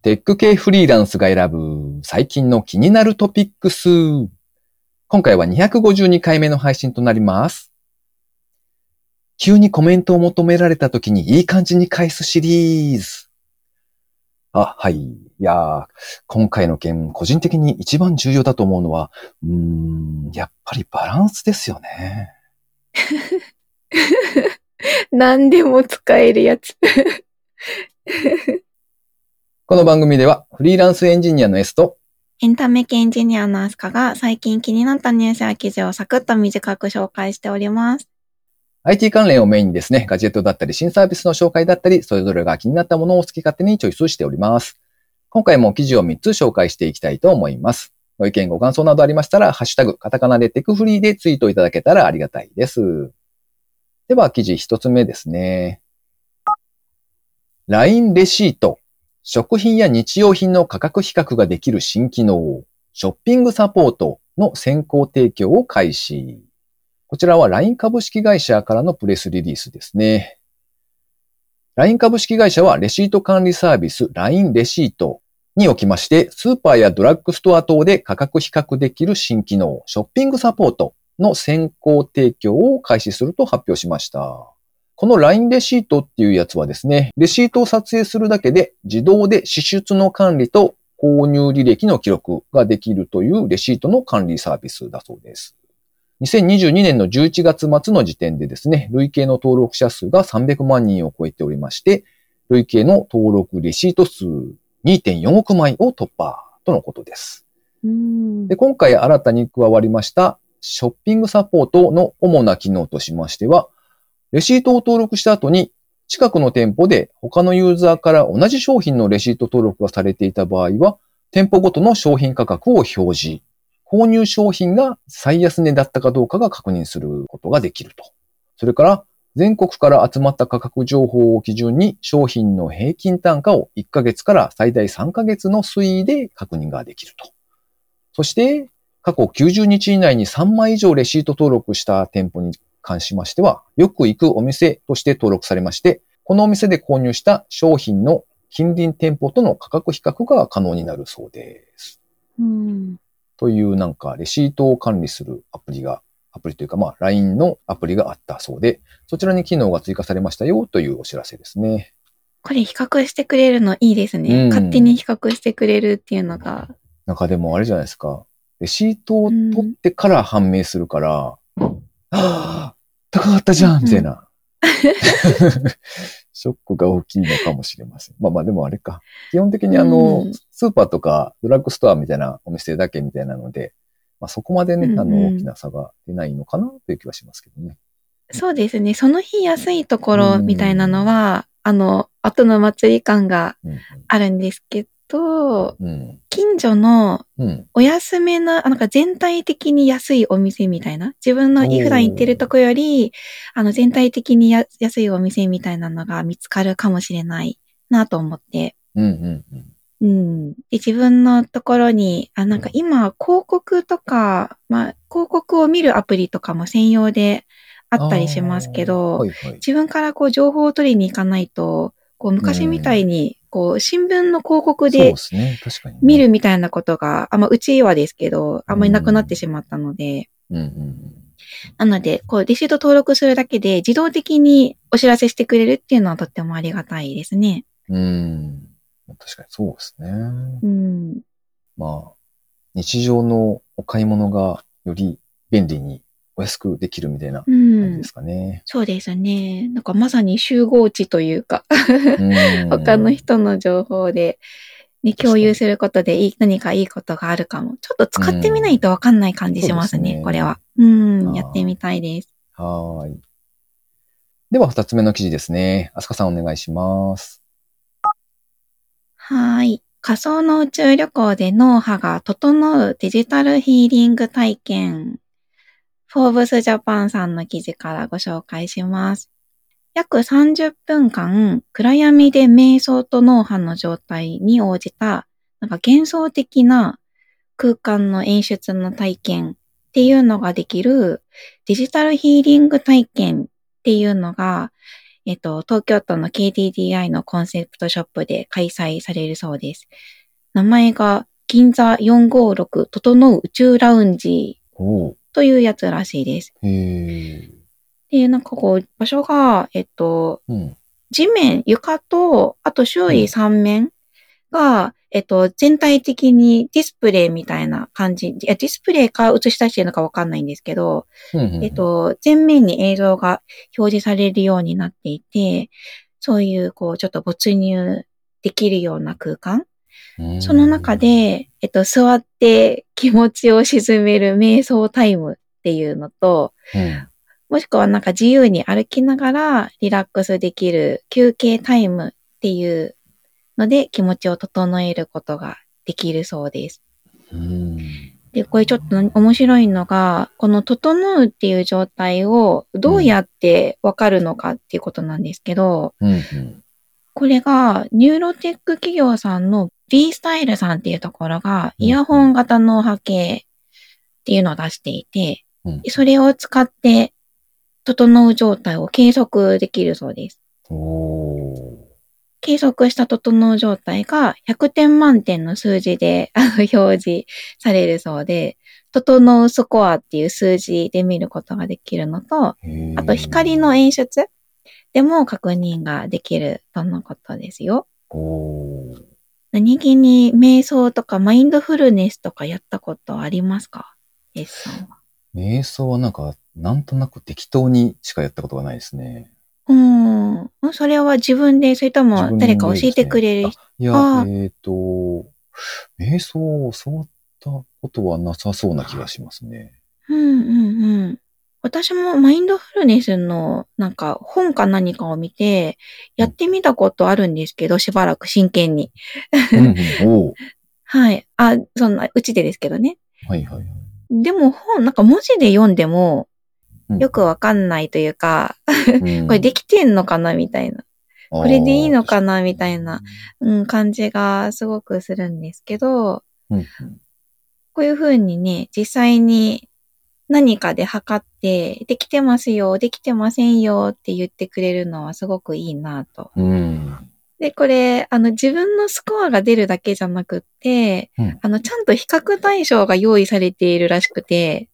テック系フリーランスが選ぶ最近の気になるトピックス。今回は252回目の配信となります。急にコメントを求められた時にいい感じに返すシリーズ。あ、はい。いやー今回の件、個人的に一番重要だと思うのは、うーん、やっぱりバランスですよね。何でも使えるやつ。この番組では、フリーランスエンジニアの S と、エンタメ系エンジニアのアスカが最近気になったニュースや記事をサクッと短く紹介しております。IT 関連をメインにですね、ガジェットだったり新サービスの紹介だったり、それぞれが気になったものを好き勝手にチョイスしております。今回も記事を3つ紹介していきたいと思います。ご意見ご感想などありましたら、ハッシュタグ、カタカナでテクフリーでツイートいただけたらありがたいです。では、記事1つ目ですね。LINE レシート。食品や日用品の価格比較ができる新機能、ショッピングサポートの先行提供を開始。こちらは LINE 株式会社からのプレスリリースですね。LINE 株式会社はレシート管理サービス LINE レシートにおきまして、スーパーやドラッグストア等で価格比較できる新機能、ショッピングサポートの先行提供を開始すると発表しました。この LINE レシートっていうやつはですね、レシートを撮影するだけで自動で支出の管理と購入履歴の記録ができるというレシートの管理サービスだそうです。2022年の11月末の時点でですね、累計の登録者数が300万人を超えておりまして、累計の登録レシート数2.4億枚を突破とのことです。うんで、今回新たに加わりましたショッピングサポートの主な機能としましては、レシートを登録した後に近くの店舗で他のユーザーから同じ商品のレシート登録がされていた場合は、店舗ごとの商品価格を表示。購入商品が最安値だったかどうかが確認することができると。それから、全国から集まった価格情報を基準に商品の平均単価を1ヶ月から最大3ヶ月の推移で確認ができると。そして、過去90日以内に3枚以上レシート登録した店舗に関しましては、よく行くお店として登録されまして、このお店で購入した商品の近隣店舗との価格比較が可能になるそうです。うんというなんかレシートを管理するアプリが、アプリというかまあ LINE のアプリがあったそうで、そちらに機能が追加されましたよというお知らせですね。これ比較してくれるのいいですね。うん勝手に比較してくれるっていうのが。なんかでもあれじゃないですか。レシートを取ってから判明するから、はぁ、高かったじゃんみたいな。ショックが大きいのかもしれません。まあまあでもあれか。基本的にあの、うんスーパーとかドラッグストアみたいなお店だけみたいなので、まあそこまでね、あうんうんの、大きな差が出ないのかなという気はしますけどね。そうですね。その日安いところみたいなのは、あの、後の祭り感がうんあるんですけど、うん。うん。近所のうん。お安めな、あなんか全体的に安いお店みたいな。自分の普段行ってるとこより、あの全体的にや安いお店みたいなのが見つかるかもしれないなと思って。うんうんうん。うん。で、自分のところに、あ、なんか今、広告とか、まあ、広告を見るアプリとかも専用であったりしますけど、はいはい。自分からこう情報を取りに行かないと、こう昔みたいに、こう新聞の広告で。見るみたいなことが、あんまうちはですけど、あんまりなくなってしまったので、うんうんなので、こうレシート登録するだけで自動的にお知らせしてくれるっていうのはとってもありがたいですね。うん。うん。確かにそうですね。うん。まあ、日常のお買い物がより便利にお安くできるみたいなう感じんで。すかね。そうですね。なんかまさに集合値というか、うん他の人の情報で、ね、共有することでいい、何かいいことがあるかも。ちょっと使ってみないとわかんない感じしますね、すねこれは。うん、やってみたいです。はーい。では、二つ目の記事ですね。あすかさんお願いします。はーい。仮想の宇宙旅行で脳波が整うデジタルヒーリング体験。フォーブスジャパンさんの記事からご紹介します。約30分間、暗闇で瞑想と脳波の状態に応じた、なんか幻想的な空間の演出の体験っていうのができるデジタルヒーリング体験っていうのが、えっと、東京都の KDDI のコンセプトショップで開催されるそうです。名前が銀座456整う宇宙ラウンジというやつらしいです。で、なんかこう、場所が、えっと、うん。地面、床と、あと周囲3面が、えっと、全体的にディスプレイみたいな感じ。いや、ディスプレイか映し出してるのかわかんないんですけど、うんうんうんえっ、と、全面に映像が表示されるようになっていて、そういう、こう、ちょっと没入できるような空間。うんその中で、えっと、座って気持ちを沈める瞑想タイムっていうのと、うんもしくはなんか自由に歩きながらリラックスできる休憩タイムっていうので気持ちを整えることができるそうです。うん。で、これちょっと面白いのが、この整うっていう状態をどうやってわかるのかっていうことなんですけど、うんうん。これがニューロテック企業さんの B スタイルさんっていうところがうん。イヤホン型脳波計っていうのを出していて、うん。でそれを使って整う状態を計測できるそうです。計測した整う状態が100点満点の数字で表示されるそうで、整うスコアっていう数字で見ることができるのと、あと光の演出でも確認ができるとのことですよ。おー何気に瞑想とかマインドフルネスとかやったことありますか ?S さんは。瞑想はなんか、なんとなく適当にしかやったことがないですね。うーん。それは自分で、それとも誰か教えてくれるねあいやあ、えっ、と、瞑想を教わったことはなさそうな気がしますね。うんうんうん。私もマインドフルネスのなんか本か何かを見て、やってみたことあるんですけど、しばらく真剣に。うん はい。あ、そんな、うちでですけどね。はいはいはい。でも本、なんか文字で読んでもうんよくわかんないというか、うん これできてんのかなみたいな。ここれでいいのかなみたいな、うん、感じがすごくするんですけど、うんうんこういうふうにね、実際に何かで測って、できてますよ、できてませんよって言ってくれるのはすごくいいなと。うん。で、これ、あの、自分のスコアが出るだけじゃなくって、うんあの、ちゃんと比較対象が用意されているらしくて、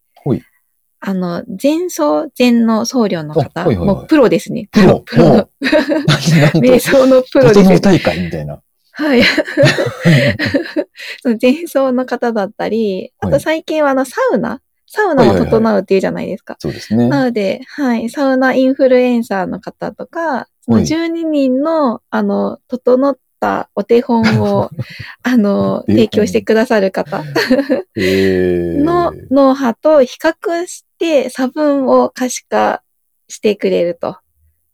あの、前奏、前の僧侶の方、あはいはいはいもうプロですね。プロ プロの、瞑想のプロですね。大会みたいな。はい。その前奏の方だったり、あとはい最近はあのサウナ、サウナを整うっていうじゃないですか。そうですね。なので、はい、サウナインフルエンサーの方とか、そのはい12人の、あの、整ったお手本を、あの、提供してくださる方。の脳波と比較して差分を可視化してくれると。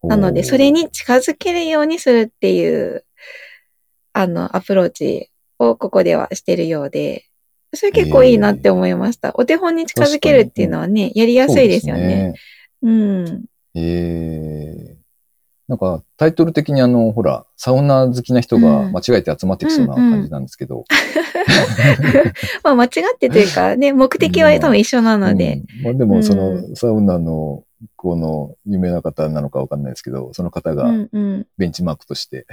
なので、それに近づけるようにするっていう、あの、アプローチをここではしてるようで、それ結構いいなって思いました。お手本に近づけるっていうのはね、やりやすいですよね。うん。そうですね。えーなんかタイトル的にあの、ほら、サウナ好きな人が間違えて集まってきそうな感じなんですけど。まあ間違ってというかね、目的は多分一緒なので。うんまあ、でもその、うサウナの、この有名な方なのかわかんないですけど、その方うがんうん。ベンチマークとして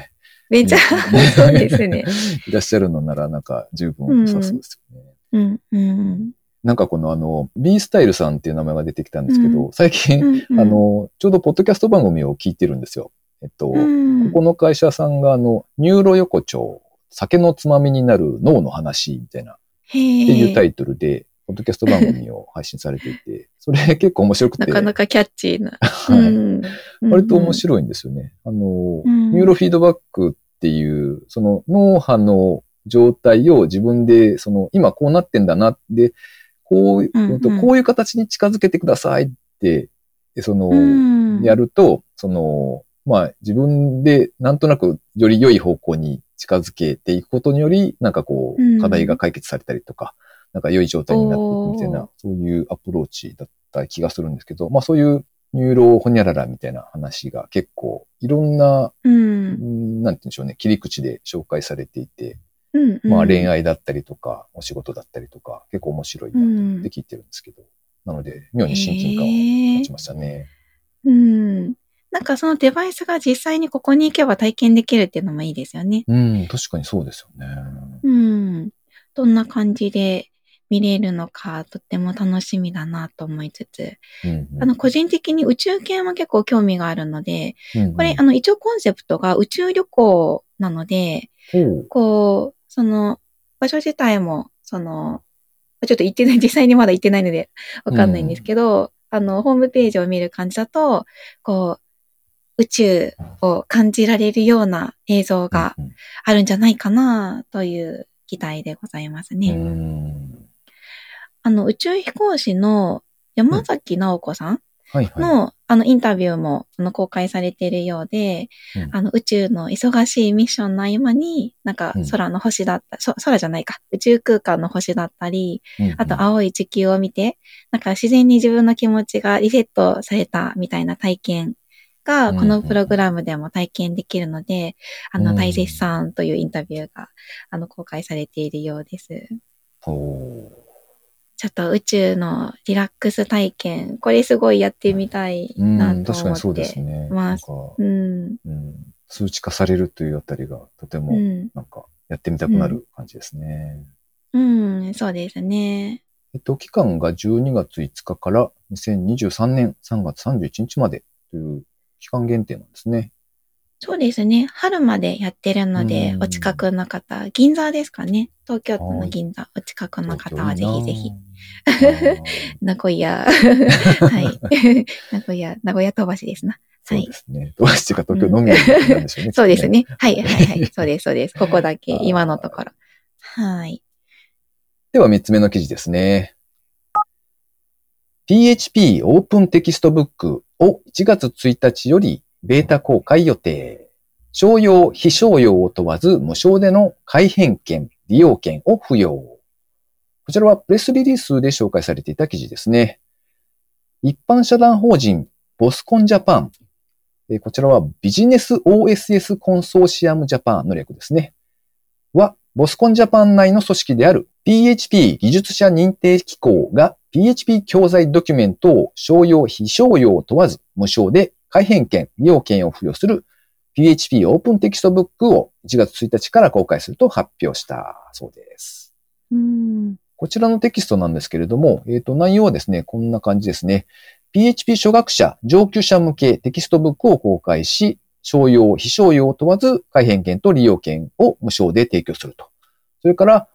めっちゃ、そうですね。いらっしゃるのならなんか十分良さそうですよね。うんうん。なんかこのあの、B スタイルさんっていう名前が出てきたんですけど、う最近、あ、の、ちょうどポッドキャスト番組を聞いてるんですよ。えっと、うんここの会社さんがあの、ニューロ横丁、酒のつまみになる脳の話みたいな、っていうタイトルで、ポッドキャスト番組を配信されていて、それ結構面白くて、なかなかキャッチーな。はい。うん。割と面白いんですよね。あの、うん。ニューロフィードバックっていう、その脳波の状態を自分で、その、今こうなってんだな、で、こう、うんうん。こういう形に近づけてくださいって、その、うん。やると、その、まあ自分でなんとなくより良い方向に近づけていくことにより、なんかこうん。う、課題が解決されたりとか、なんか良い状態になっていくみたいな、そういうアプローチだった気がするんですけど、まあそういうニューロホニャララみたいな話が結構いろんな、うんうんなんて言うんでしょうね、切り口で紹介されていて、うんうん。まあ恋愛だったりとか、お仕事だったりとか、結構面白いなうんって聞いてるんですけど、なので、妙に親近感を持ちましたね。うん。なんかそのデバイスが実際にここに行けば体験できるっていうのもいいですよね。うん、確かにそうですよね。うん。どんな感じで見れるのか、とっても楽しみだなと思いつつ、うんうん。あの、個人的に宇宙系も結構興味があるので、うんうん。これ、あの、一応コンセプトが宇宙旅行なので、ほう。こう、その、場所自体も、その、ちょっと行ってない、実際にまだ行ってないのでわかんないんですけど、あの、ホームページを見る感じだと、こう、宇宙を感じられるような映像がうん。あるんじゃないかなという期待でございますね。うんあの、宇宙飛行士の山崎直子さんはいはい。の、あの、インタビューも、あの、公開されているようで、うん。あの、宇宙の忙しいミッションの合間に、なんかうん、空の星だった、そ空じゃないか、宇宙空間の星だったり、うんうん。あと、青い地球を見て、なんか自然に自分の気持ちがリセットされたみたいな体験が、うんこのプログラムでも体験できるので、あの、うん大絶賛というインタビューが、あの、公開されているようです。ほちょっと宇宙のリラックス体験、これすごいやってみたいなうん、と思って。確かにそうですね。ますうん。うん、数値化されるというあたりがとても、うん。なんか、やってみたくなる感じですね。うん、そうですね。えっと、期間が12月5日から2023年3月31日までという期間限定なんですね。そうですね。春までやってるのでう、んお近くの方、銀座ですかね。東京都はいの銀座、お近くの方はぜひぜひ。名古屋、はい。名古屋、名古屋飛ばしですな。そうはいで。すね。どうしてか東京飲み屋なんでしょうね。そうですね。はい、はい、はい。そうです、そうです。ここだけ今のところ。はい。では3つ目の記事ですね。PHP オープンテキストブックを1月1日よりベータ公開予定。商用、非商用を問わず無償での改変権、利用権を付与。こちらはプレスリリースで紹介されていた記事ですね。一般社団法人 BOSS-CON JAPAN。こちらはビジネス OSS コンソーシアムジャパンの略ですね。は、 BOSS-CON JAPAN 内の組織である PHP 技術者認定機構が PHP 教材ドキュメントを商用、非商用問わず無償で改変権、利用権を付与する PHP オープンテキストブックを1月1日から公開すると発表したそうです。うん。こちらのテキストなんですけれども、えっ、と、内容はですね、こんな感じですね。PHP 初学者、上級者向けテキストブックを公開し、商用、非商用を問わず、改変権と利用権を無償で提供すると。それから、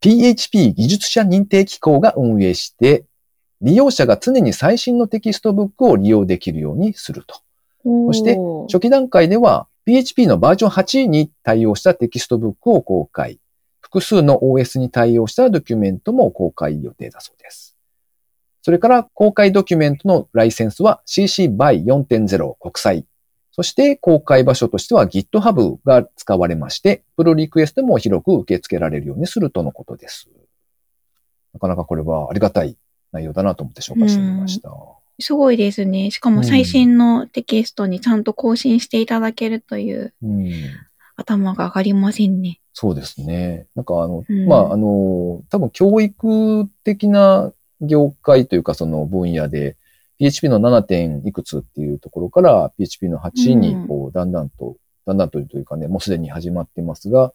PHP 技術者認定機構が運営して、利用者が常に最新のテキストブックを利用できるようにすると。そして初期段階では PHP のバージョン8に対応したテキストブックを公開。複数の OS に対応したドキュメントも公開予定だそうです。それから公開ドキュメントのライセンスは CC BY 4.0国際。そして公開場所としては GitHub が使われまして、プルリクエストも広く受け付けられるようにするとのことです。なかなかこれはありがたい内容だなと思って紹介してみました。すごいですね。しかも最新のテキストにちゃんと更新していただけるといううん頭が上がりませんね。そうですね。なんかあの、うんまあ、あの、多分教育的な業界というかその分野で、PHP の 7. 点いくつっていうところから PHP の8にこう、だんだんと、だんだんとというかね、もうすでに始まってますが、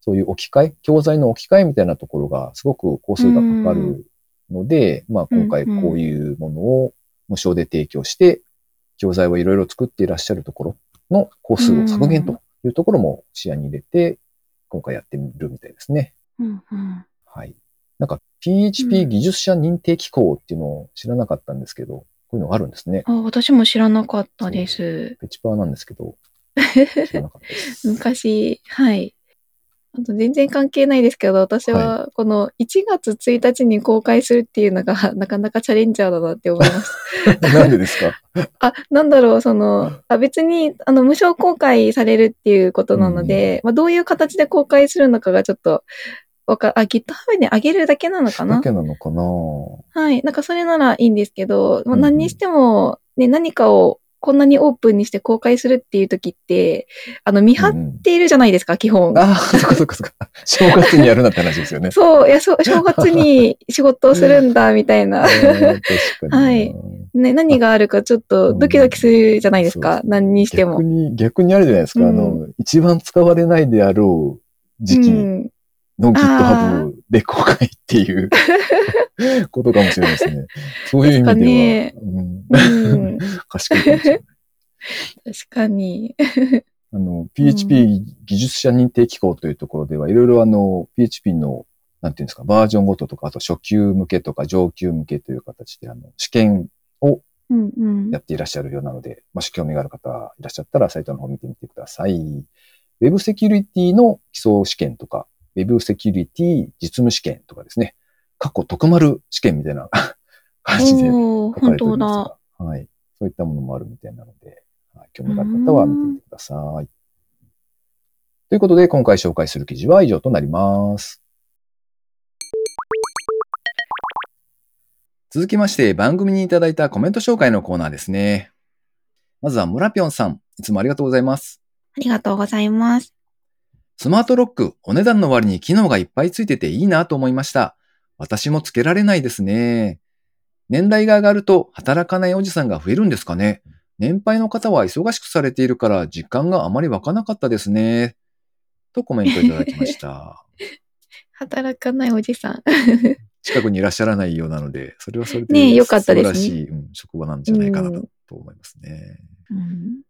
そういう置き換え、教材の置き換えみたいなところがすごく工数がかかるので、まあ今回うんうんこういうものを無償で提供して、教材をいろいろ作っていらっしゃるところの工数を削減というところも視野に入れて、今回やってみるみたいですね。うんうん。はい。なんか PHP 技術者認定機構っていうのを知らなかったんですけど、こういうのがあるんですね。あ、私も知らなかったです。ペチパーなんですけど、知らなかったです。昔、はい。あと全然関係ないですけど、私はこの1月1日に公開するっていうのが なかなかチャレンジャーだなって思います。なんでですか？あ、なんだろう、その、あ別に、あの、無償公開されるっていうことなので、まあ、どういう形で公開するのかがちょっと、わか、あ、GitHub に上げるだけなのかな？だけなのかな？はい。なんかそれならいいんですけど、まあ、うんうん。何にしても、ね、何かをこんなにオープンにして公開するっていう時って、あの、見張っているじゃないですか、基本。ああ、そっかそっかそっか。正月にやるなって話ですよね。そう、いや、そう、正月に仕事をするんだ、みたいな。えー。はいね、何があるかちょっとドキドキするじゃないですか、うん何にしても逆。に、逆にあるじゃないですか。うんあの、一番使われないであろう時期うん、のあ GitHub で公開っていう ことかもしれないですね。そういう意味では、うんうん、賢いかもしれない。確かに。あの、PHP 技術者認定機構というところでは、いろいろあの、PHP の、なんていうんですか、バージョンごととか、あと初級向けとか上級向けという形で、あの、試験をうんうんやっていらっしゃるようなので、もし興味がある方いらっしゃったら、サイトの方見てみてください。Web セキュリティの基礎試験とか、Web セキュリティ実務試験とかですね、過去特丸試験みたいな 感じで書かれてお本当りますだ。が、はい。そういったものもあるみたいなので、はい、興味がある方は見てみてください。ということで、今回紹介する記事は以上となります。続きまして、番組にいただいたコメント紹介のコーナーですね。まずは、村ぴょんさん。いつもありがとうございます。ありがとうございます。スマートロック、お値段の割に機能がいっぱいついてていいなと思いました。私もつけられないですね。年代が上がると働かないおじさんが増えるんですかね。年配の方は忙しくされているから実感があまり湧かなかったですね。とコメントいただきました。働かないおじさん。近くにいらっしゃらないようなので、それはそれでねえよかったですね素晴らしい、うん職場なんじゃないかなとと思いますね。うん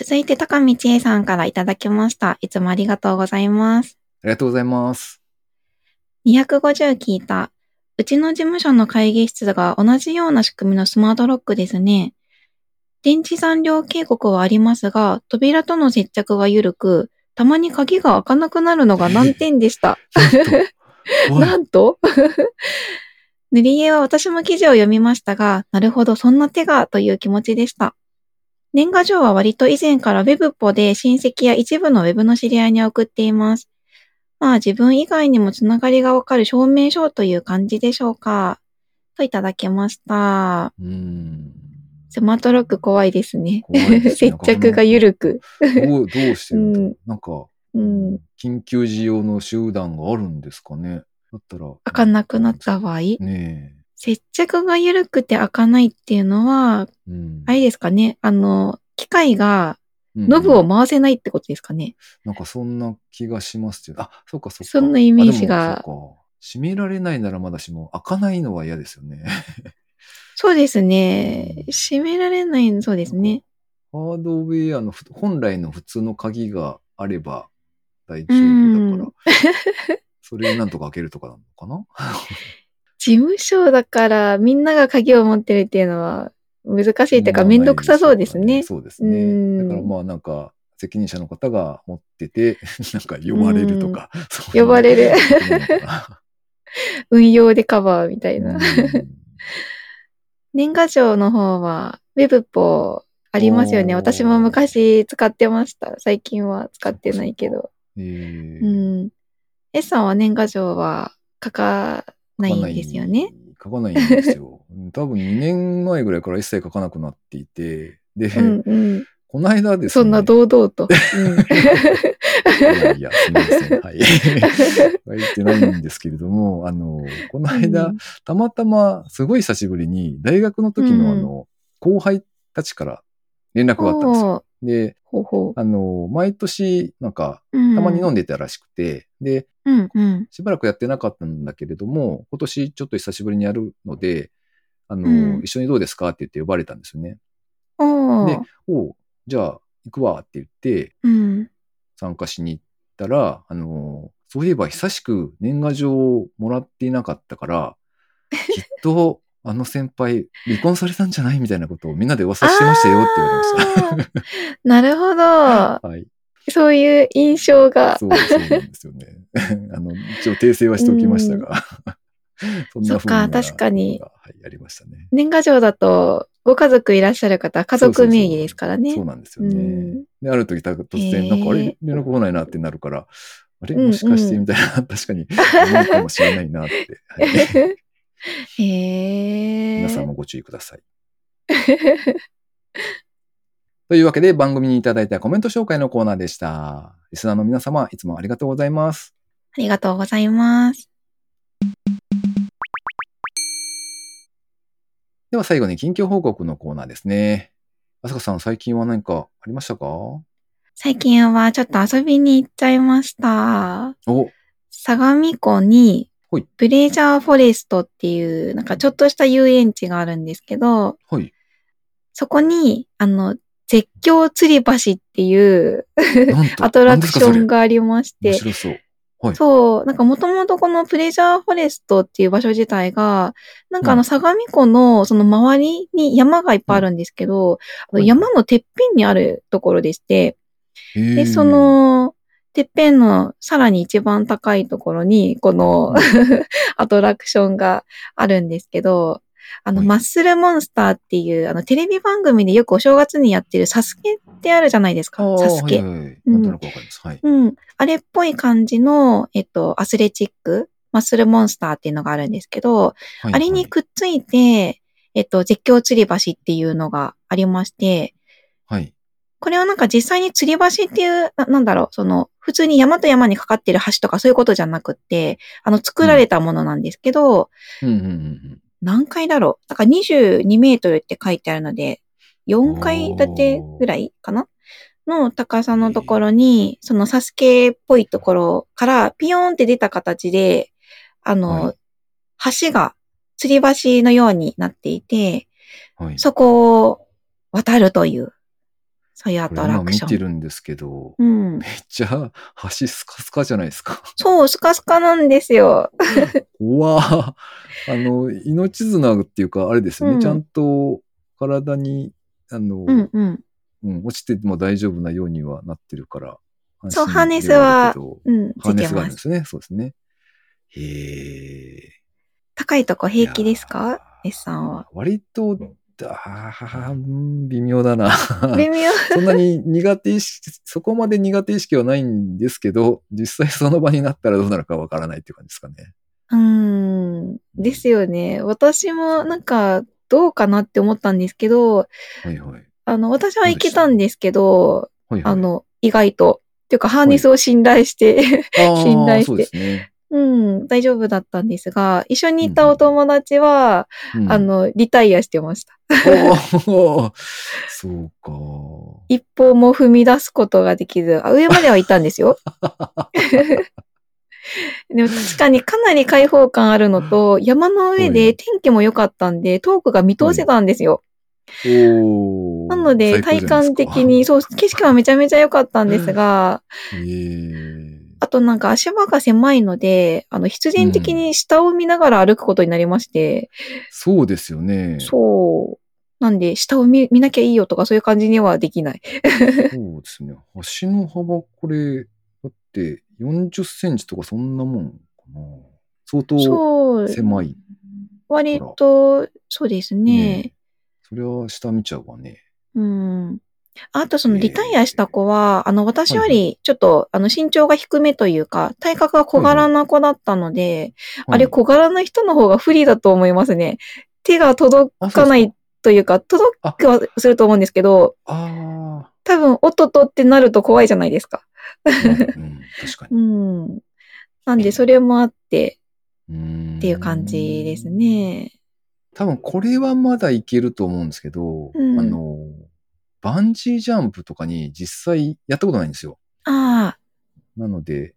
続いて、高道恵さんからいただきました。いつもありがとうございます。ありがとうございます。250聞いた。うちの事務所の会議室が同じような仕組みのスマートロックですね。電池残量警告はありますが、扉との接着が緩く、たまに鍵が開かなくなるのが難点でした。なんと？塗り絵は私も記事を読みましたが、なるほど、そんな手がという気持ちでした。年賀状は割と以前から Web ポで親戚や一部の Web の知り合いに送っています。まあ自分以外にもつながりがわかる証明書という感じでしょうか？といただきました。うーん。スマートロック怖いですね。すね接着が緩く。どう、どうしてるんだろう、うんなんか、うん。緊急時用の集団があるんですかね。だったら。開かなくなった場合？ね接着が緩くて開かないっていうのは、え。うん。あれですかね。あの、機械がうんノブを回せないってことですかね。なんかそんな気がしますけど。あ、そうかそうか。そんなイメージが。閉められないならまだしも、開かないのは嫌ですよね。そうですね。閉められないの、そうですね。ハードウェアのふ本来の普通の鍵があれば大丈うん夫だから、それでなんとか開けるとかなのかな？事務所だからみんなが鍵を持ってるっていうのは難しいというかまあめんどくさそうですね。そうですうね。んだからまあなんか、責任者の方が持ってて、なんか呼ばれるとか。呼ばれる 運用でカバーみたいなな。年賀状の方は Web ポありますよね。私も昔使ってました。最近は使ってないけど。えーうん。S さんは年賀状は書かないんですよね。。書かないんですよ。う ん多分2年前ぐらいから一切書かなくなっていて、で、うんうん。この間ですね。そんな堂々と。う んいやいや、すみません。はい。書いてないんですけれども、あの、この間、たまたま、すごい久しぶりに、大学の時のあの、後輩たちから連絡があったんですよ。で、ほうほあの、毎年、なんか、う。うんたまに飲んでたらしくて、で、うんうん。しばらくやってなかったんだけれども、今年ちょっと久しぶりにやるので、あの、うん一緒にどうですかって言って呼ばれたんですよね。でおじゃあ、行くわって言って、うん。参加しに行ったら、あの、そういえば久しく年賀状をもらっていなかったから、きっとあの先輩離婚されたんじゃないみたいなことをみんなで噂してましたよって言われましなるほど。た。はい。そういう印象が。そう、そうなんですよね。あの、一応訂正はしておきましたが、そんな風そっか確かにはい、ありましたね。年賀状だと、ご家族いらっしゃる方は家族名義ですからね。そうなんですよね。うんで、ある時た突然、なんかあれ？連絡来ないなってなるから、あれ？うんうんもしかして？みたいな、確かに思うかもしれないなって。はいへえ。皆さんもご注意ください。というわけで番組にいただいたコメント紹介のコーナーでした。リスナーの皆様、いつもありがとうございます。ありがとうございます。では最後に近況報告のコーナーですね。あさこさん、最近は何かありましたか？最近はちょっと遊びに行っちゃいました。お、相模湖にはい、プレジャーフォレストっていう、なんかちょっとした遊園地があるんですけど、はい。そこに、あの、絶叫吊り橋っていう アトラクションががありまして、面白そう。はい。そう、なんかもともとこのプレジャーフォレストっていう場所自体が、なんかあうん。の相模湖のその周りに山がいっぱいあるんですけど、あのはい。山のてっぺんにあるところでして、で、そ、の、てっぺんのさらに一番高いところに、この アトラクションがあるんですけど、あの、はいマッスルモンスターっていう、あの、テレビ番組でよくお正月にやってるサスケってあるじゃないですか。サスケ。はいはいはい。なんとなくわかります。はい。うん。あれっぽい感じの、えっと、アスレチック、マッスルモンスターっていうのがあるんですけど、はいあれにくっついて、えっと、絶叫吊り橋っていうのがありまして、はい。これはなんか実際に吊り橋っていう、ななんだろう、その、普通に山と山にかかってる橋とかそういうことじゃなくって、あの、作られたものなんですけど、うんうんうんうん。何階だろう？だから22メートルって書いてあるので、4階建てぐらいかな？の高さのところに、そのサスケっぽいところからピヨーンって出た形で、あの、はい橋が吊り橋のようになっていて、はい。そこを渡るという、そういうアトラクション。見てるんですけど、うん。めっちゃ橋スカスカじゃないですか？そう、スカスカなんですよ。うわああの、命綱っていうか、あれですよね。うんちゃんと体に、あの、うんうん。うん落ちても大丈夫なようにはなってるから。そうハーネスはうん、ハーネスがあ。るんですね。そうですね。へえ。高いとこ平気ですか？ー ?S さんは。割と、あーうん微妙だな。微妙。そんなに苦手意識、そこまで苦手意識はないんですけど、実際その場になったらどうなるかわからないっていう感じですかね。うーん。ですよね。私もなんか、どうかなって思ったんですけど、はいはい。あの、私は行けたんですけど、はいはい、あの、意外と。っていうか、ハーネスを信頼して、あー 信頼してそうですね。うん、大丈夫だったんですが、一緒にいたお友達は、うんあ、の、リタイアしてました。そうか。一歩も踏み出すことができず、あ上までは行ったんですよ。でも確かにかなり開放感あるのと、山の上はいで天気も良かったんで、遠くが見通せたんですよ。なので、体感的に、。そう、景色はめちゃめちゃ良かったんですが、最高じゃないですかあとなんか足場が狭いので、あの、必然的に下を見ながら歩くことになりまして、えーそうですよね。そう。なんで、下を見見なきゃいいよとかそういう感じにはできない。そうですね。橋の幅、これ、だって40センチとかそんなもんかな。相当。狭い。割と、そうですね。ねそれは下見ちゃうわね。うん。あとそのえーリタイアした子は、あの、私よりちょっと、あの、身長が低めというか、体格が小柄な子だったので、あれはい小柄な人の方が不利だと思いますね。手が届かないというか、届くはすると思うんですけど、あ多分、おっとっとってなると怖いじゃないですか。あ、うん、確かうに。ん。なんで、それもあってっていう感じです。ね。多分これはまだいけると思うんですけど、うんあの、バンジージャンプとかに実際やったことないんですよ。ああ、なので、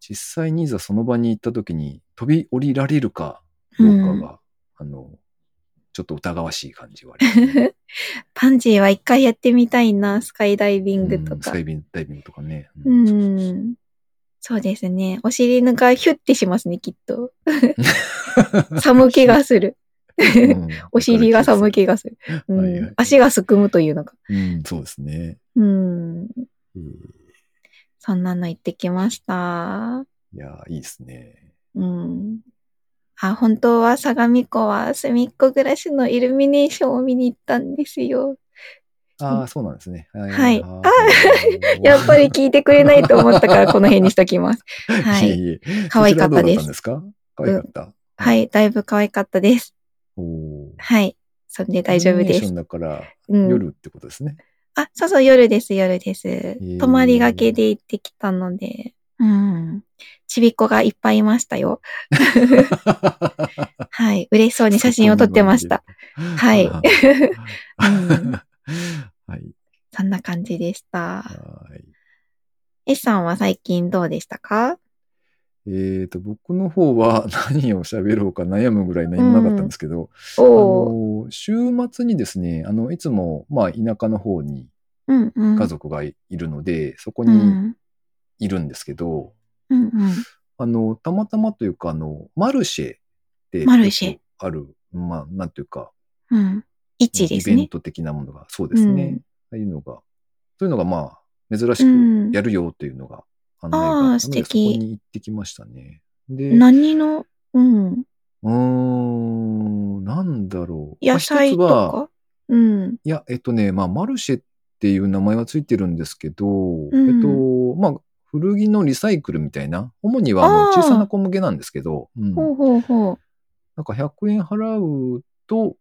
実際にいざその場に行った時に飛び降りられるかどうかが、あの、ちょっと疑わしい感じはありますね。パンジーは一回やってみたいな、スカイダイビングとかうんスカ。イビングダイビングとかね。ううん。そうですね。お尻がヒュッてしますね、きっと。寒気がする。お尻が寒気がする。う んはいはい足がすくむというのか。うん、そうですね。うん。えーそんなの行ってきました。いやー、いいですね。うん。あ、本当は相模湖は隅っこ暮らしのイルミネーションを見に行ったんですよ。ああ、そうなんですね。ははいあー やっぱり聞いてくれないと思ったからこの辺にしときます。はい可愛かったです可愛かった。はい、だいぶ可愛かったです。はい。そんで大丈夫ですイルミネーション。だから、うん、夜ってことですね。あ、そうそう、夜です、夜です。ー泊まりがけで行ってきたので、うん。ちびっこがいっぱいいましたよ。はい。嬉しそうに写真を撮ってました。。はいあ うんはい。そんな感じでした。はい。S さんは最近どうでしたか？えっ、と、僕の方は 何を喋ろうか悩むぐらい何もなかったんですけど、あおー。の、週末にですね、あの、いつも、まあ、田舎の方にうんうん。家族がいいるので、そこにうん。いるんですけど、うんうん。あの、たまたまというか、あの、マルシェってマルシェよくある、まあ、なんていうか、うん。1ですね。イベント的なものが、そうですね。うんああいうのが、そういうのがまあ、珍しうんくやるよというのが案内があったあーので、素敵そこに行ってきましたね。で、何の、うん。うーん、なんだろう。まあ野菜とか？うん。いや、えっとね、まあ、マルシェっていう名前はついてるんですけど、んえっと、まあ、古着のリサイクルみたいな、主にはあの小さな小麦なんですけど、うん、ほうほうほう。なんか100円払うと、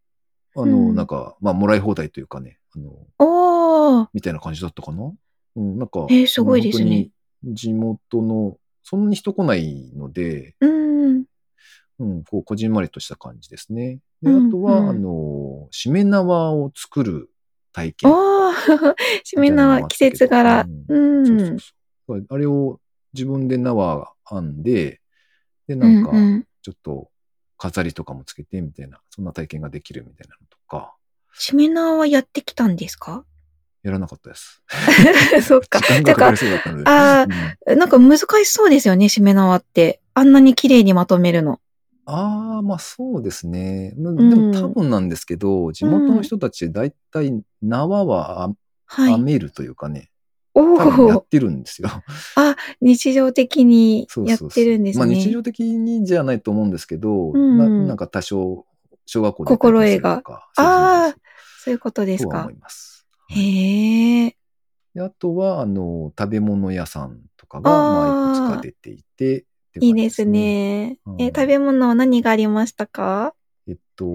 あの、うんなんか、まあ、もらい放題というかね、あの。みたいな感じだったかな。うん、なんか、えーすごいですね地元の、そんなに人来ないので、うん。うん、こう、こじんまりとした感じですね。で、うんあとは、うんあの、しめ縄を作る体験。おー。しめ縄、季節柄。うん。そうそうそう。あれを自分で縄編んで、で、なんかう、んちょっと飾りとかもつけてみたいな、そんな体験ができるみたいなのとか、しめ縄はやってきたんですかやらなかったです。そっか。時間がかかりそうだったので。あうんなんか難しそうですよね、しめ縄って。あんなに綺麗にまとめるの。ああ、まあそうですね。でも多分なんですけど、地元の人たち大体縄はあはい。編めるというかね、お多分やおっ。てるんですよ。あ、日常的にやっそうそうそうてるんですね。まあ日常的にじゃないと思うんですけど、うんななんか多少小学校で心得が。あーそうそういうことですかそうそうそうとは思。います。へえ。であとは、あの、食べ物屋さんとかが、まあ、いくつか出ていて、っていいでう感じですね。うんえ、食べ物は何がありましたか？えっと、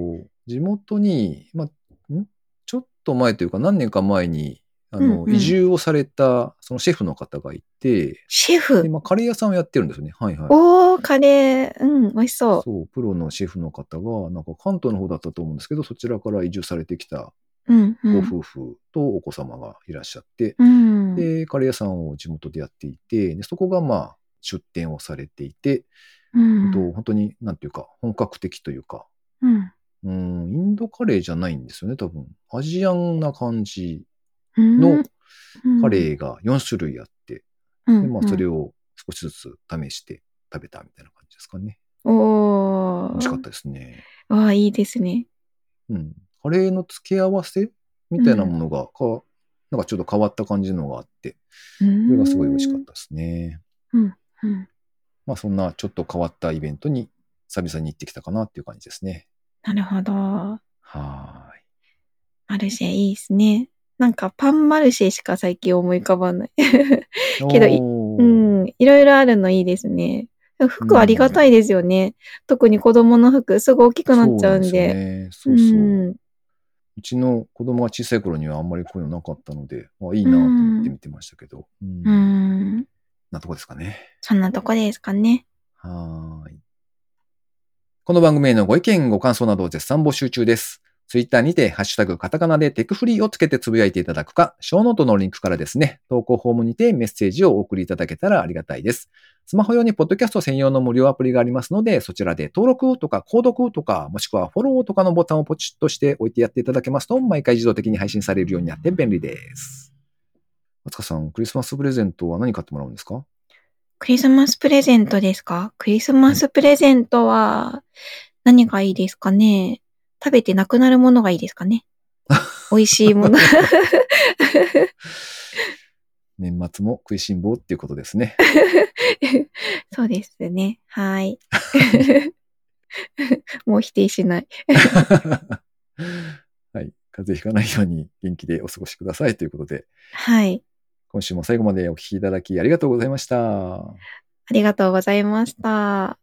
地元に、まあ、ん？ちょっと前というか何年か前に、あの、うんうん移住をされた、そのシェフの方がいて、で、シェフ？まあ、カレー屋さんをやってるんですよね。はいはい。おー、カレー。うん、美味しそう。そう、プロのシェフの方が、なんか関東の方だったと思うんですけど、そちらから移住されてきたうん、うごん。夫婦とお子様がいらっしゃって、うん。で、カレー屋さんを地元でやっていて、でそこがまあ、出店をされていて、うんと本当に、なんていうか、本格的というか、うんうん、インドカレーじゃないんですよね、多分。アジアンな感じうんのカー、レーが4種類あって、うんでまあ、それを。を少しずつ試して食べたみたいな感じですかね。おー。美味しかったですね。わあ、いいですね。うん。カレーの付け合わせ？みたいなものがか、なんかちょっと変わった感じのがあって、そそれがすごい美味しかったですね。うん。うん。まあそんなちょっと変わったイベントに久々に行ってきたかなっていう感じですね。なるほど。はマルシェいいですね。なんかパンマルシェしか最近思い浮かばない。けどいうん。いろいろあるのいいですね。服ありがたいですよね。特に子供の服すぐ大きくなっちゃうんで。そうですよね。そうそう。うんうちの子供が小さい頃にはあんまりこういうのなかったので、あいいなと思って見てましたけど。うんうん。なとこですかね。そんなとこですかね。はーい。この番組へのご意見、ご感想などを絶賛募集中です。ツイッターにて、ハッシュタグ、カタカナでテクフリーをつけてつぶやいていただくか、ショーノートのリンクからですね、投稿フォームにてメッセージをお送りいただけたらありがたいです。スマホ用にポッドキャスト専用の無料アプリがありますので、そちらで登録とか購読とか、もしくはフォローとかのボタンをポチッとしておいてやっていただけますと、毎回自動的に配信されるようになって便利です。あつかさん、クリスマスプレゼントは何買ってもらうんですか？クリスマスプレゼントですか？クリスマスプレゼントは何がいいですかね？食べてなくなるものがいいですかね 美味しいもの。年末も食いしん坊っていうことですね。そうですね。はい。もう否定しない。はい。風邪ひかないように元気でお過ごしくださいということで、はい。今週も最後までお聞きいただきありがとうございました。ありがとうございました。